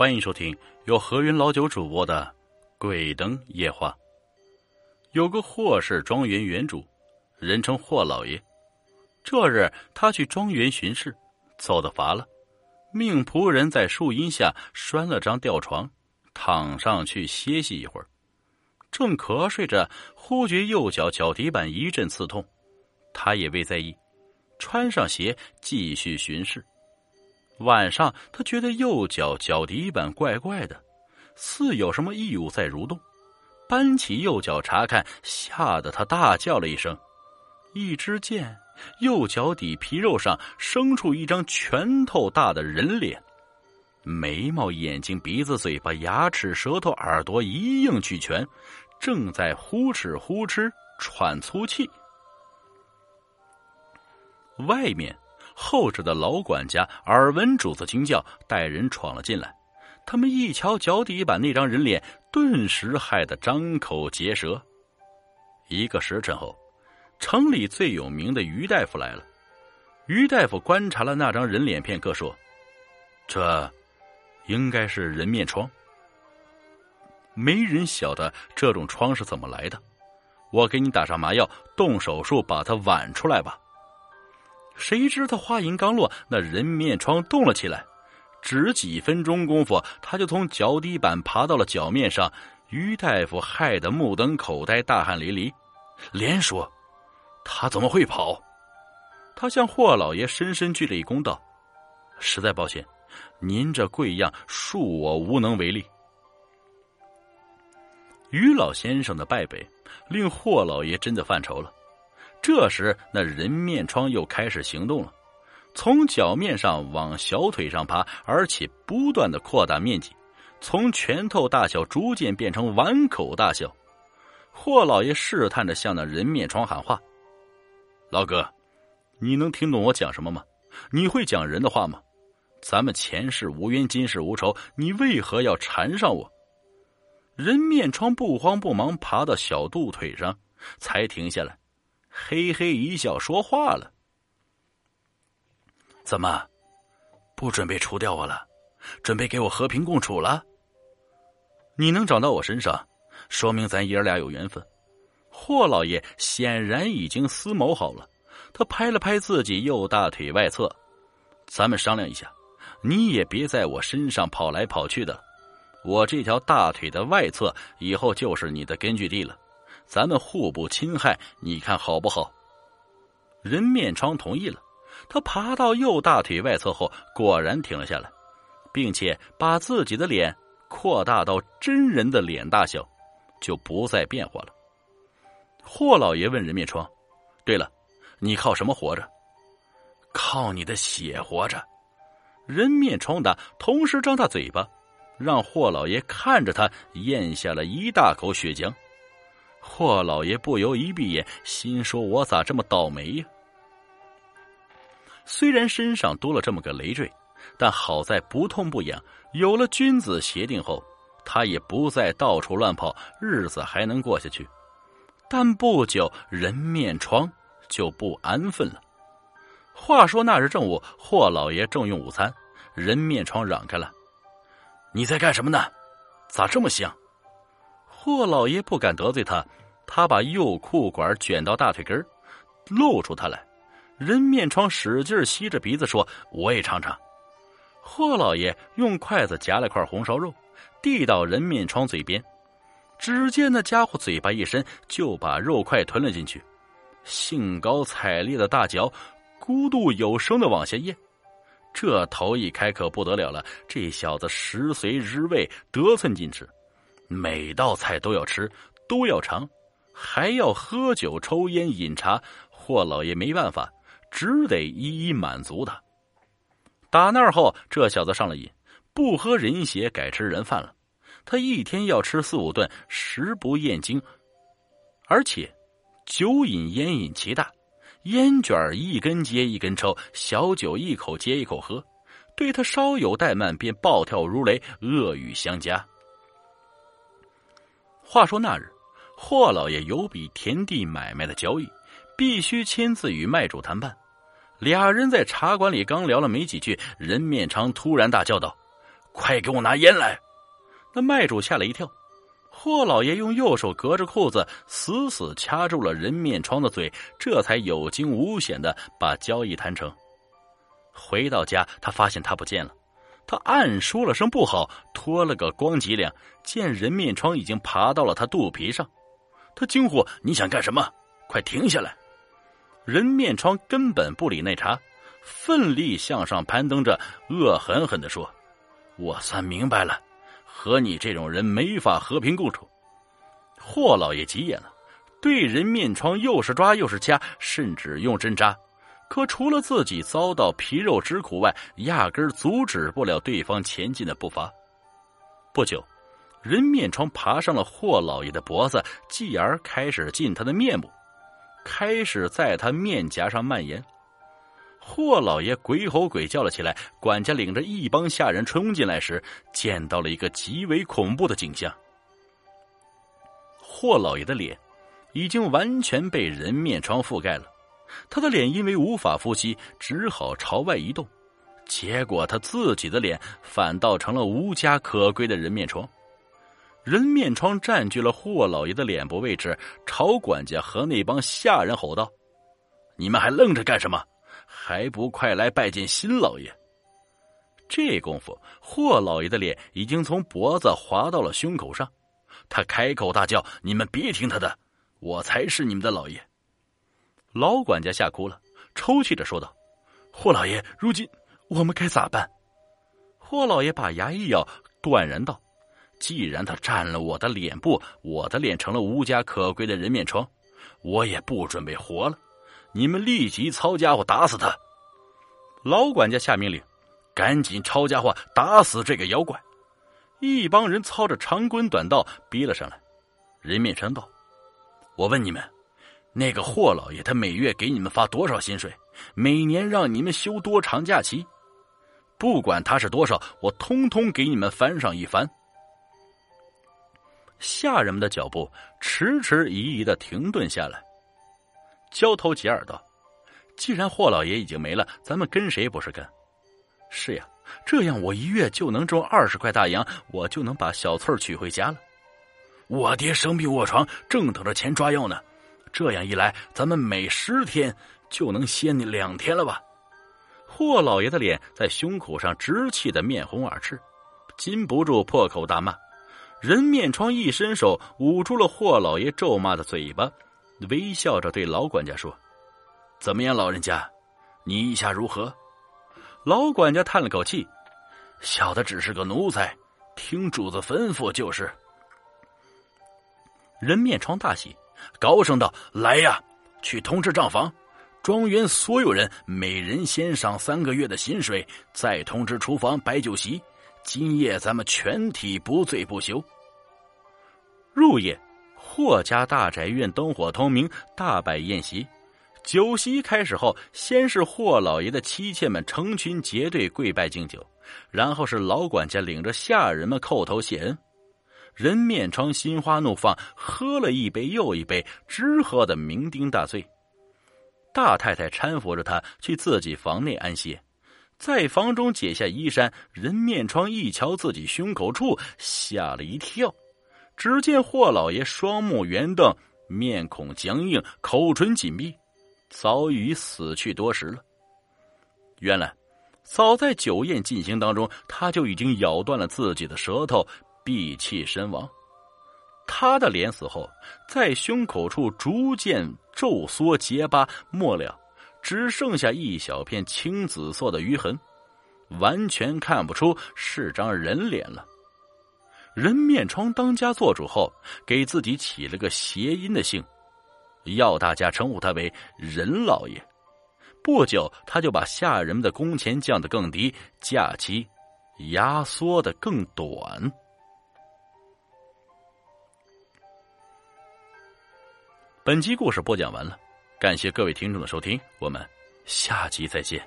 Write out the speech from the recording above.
欢迎收听由何云老九主播的《鬼灯夜话》。有个霍氏庄园园主，人称霍老爷。这日他去庄园巡视，走得乏了，命仆人在树荫下拴了张吊床，躺上去歇息一会儿。正瞌睡着，忽觉右脚脚底板一阵刺痛，他也未在意，穿上鞋继续巡视。晚上，他觉得右脚脚底板怪怪的，似有什么异物在蠕动。搬起右脚查看，吓得他大叫了一声。一只见右脚底皮肉上生出一张拳头大的人脸，眉毛、眼睛、鼻子、嘴巴、牙齿、舌头、耳朵一应俱全，正在呼哧呼哧喘粗气。外面。后者的老管家耳闻主子惊叫，带人闯了进来。他们一瞧脚底板那张人脸，顿时害得张口结舌。一个时辰后，城里最有名的于大夫来了。于大夫观察了那张人脸片刻，说：“这应该是人面疮。没人晓得这种疮是怎么来的。我给你打上麻药，动手术把它剜出来吧。”谁知他话音刚落，那人面疮动了起来，只几分钟功夫，他就从脚底板爬到了脚面上。于大夫害得目瞪口呆，大汗淋漓，连说：“他怎么会跑？”他向霍老爷深深鞠了一躬，道：“实在抱歉，您这贵样，恕我无能为力。”于老先生的败北，令霍老爷真的犯愁了。这时，那人面疮又开始行动了，从脚面上往小腿上爬，而且不断的扩大面积，从拳头大小逐渐变成碗口大小。霍老爷试探着向那人面疮喊话：“老哥，你能听懂我讲什么吗？你会讲人的话吗？咱们前世无冤，今世无仇，你为何要缠上我？”人面疮不慌不忙爬到小肚腿上，才停下来。嘿嘿一笑，说话了：“怎么，不准备除掉我了？准备给我和平共处了？你能长到我身上，说明咱爷俩有缘分。”霍老爷显然已经思谋好了，他拍了拍自己右大腿外侧：“咱们商量一下，你也别在我身上跑来跑去的，我这条大腿的外侧以后就是你的根据地了。”咱们互不侵害，你看好不好？人面疮同意了。他爬到右大腿外侧后，果然停了下来，并且把自己的脸扩大到真人的脸大小，就不再变化了。霍老爷问人面疮：“对了，你靠什么活着？”“靠你的血活着。”人面疮答，同时张大嘴巴，让霍老爷看着他咽下了一大口血浆。霍老爷不由一闭眼，心说：“我咋这么倒霉呀？”虽然身上多了这么个累赘，但好在不痛不痒。有了君子协定后，他也不再到处乱跑，日子还能过下去。但不久，人面疮就不安分了。话说那日正午，霍老爷正用午餐，人面疮嚷开了：“你在干什么呢？咋这么香？”霍老爷不敢得罪他，他把右裤管卷到大腿根露出他来。人面疮使劲吸着鼻子说：“我也尝尝。”霍老爷用筷子夹了块红烧肉，递到人面疮嘴边。只见那家伙嘴巴一伸，就把肉块吞了进去，兴高采烈的大嚼，咕嘟有声的往下咽。这头一开可不得了了，这小子食髓知味，得寸进尺。每道菜都要吃，都要尝，还要喝酒、抽烟、饮茶。霍老爷没办法，只得一一满足他。打那儿后，这小子上了瘾，不喝人血，改吃人饭了。他一天要吃四五顿，食不厌精，而且酒瘾烟瘾极大，烟卷一根接一根抽，小酒一口接一口喝。对他稍有怠慢，便暴跳如雷，恶语相加。话说那日，霍老爷有笔田地买卖的交易，必须亲自与卖主谈判。俩人在茶馆里刚聊了没几句，人面长突然大叫道：“快给我拿烟来！那卖主吓了一跳，霍老爷用右手隔着裤子死死掐住了人面疮的嘴，这才有惊无险的把交易谈成。回到家，他发现他不见了，他暗说了声不好，脱了个光脊梁，见人面疮已经爬到了他肚皮上，他惊呼：“你想干什么？快停下来！”人面疮根本不理那茬，奋力向上攀登着，恶狠狠的说：“我算明白了。”和你这种人没法和平共处。霍老爷急眼了，对人面疮又是抓又是掐，甚至用针扎，可除了自己遭到皮肉之苦外，压根阻止不了对方前进的步伐。不久，人面疮爬上了霍老爷的脖子，继而开始进他的面部，开始在他面颊上蔓延。霍老爷鬼吼鬼叫了起来，管家领着一帮下人冲进来时，见到了一个极为恐怖的景象。霍老爷的脸已经完全被人面疮覆盖了，他的脸因为无法呼吸，只好朝外移动，结果他自己的脸反倒成了无家可归的人面疮。人面疮占据了霍老爷的脸部位置，朝管家和那帮下人吼道：“你们还愣着干什么？”还不快来拜见新老爷！这功夫，霍老爷的脸已经从脖子滑到了胸口上，他开口大叫：“你们别听他的，我才是你们的老爷！”老管家吓哭了，抽泣着说道：“霍老爷，如今我们该咋办？”霍老爷把牙一咬，断然道：“既然他占了我的脸部，我的脸成了无家可归的人面疮，我也不准备活了。”你们立即抄家伙打死他！老管家下命令，赶紧抄家伙打死这个妖怪！一帮人操着长棍短刀逼了上来。人面疮道：“我问你们，那个霍老爷他每月给你们发多少薪水？每年让你们休多长假期？不管他是多少，我通通给你们翻上一番！”下人们的脚步迟迟疑疑的停顿下来。交头接耳道：“既然霍老爷已经没了，咱们跟谁不是跟？是呀，这样我一月就能挣二十块大洋，我就能把小翠娶回家了。我爹生病卧床，正等着钱抓药呢。这样一来，咱们每十天就能歇你两天了吧？”霍老爷的脸在胸口上直气得面红耳赤，禁不住破口大骂。人面疮一伸手捂住了霍老爷咒骂的嘴巴。微笑着对老管家说：“怎么样，老人家，你意下如何？”老管家叹了口气：“小的只是个奴才，听主子吩咐就是。”人面疮大喜，高声道：“来呀，去通知账房，庄园所有人每人先赏三个月的薪水，再通知厨房摆酒席。今夜咱们全体不醉不休。”入夜。霍家大宅院灯火通明，大摆宴席。酒席开始后，先是霍老爷的妻妾们成群结队跪拜敬酒，然后是老管家领着下人们叩头谢恩。人面疮心花怒放，喝了一杯又一杯，直喝得酩酊大醉。大太太搀扶着他去自己房内安歇，在房中解下衣衫，人面疮一瞧自己胸口处，吓了一跳。只见霍老爷双目圆瞪，面孔僵硬，口唇紧闭，早已死去多时了。原来，早在酒宴进行当中，他就已经咬断了自己的舌头，闭气身亡。他的脸死后，在胸口处逐渐皱缩结疤，末了只剩下一小片青紫色的淤痕，完全看不出是张人脸了。人面疮当家做主后，给自己起了个谐音的姓，要大家称呼他为任老爷。不久，他就把下人们的工钱降得更低，假期压缩的更短。本集故事播讲完了，感谢各位听众的收听，我们下集再见。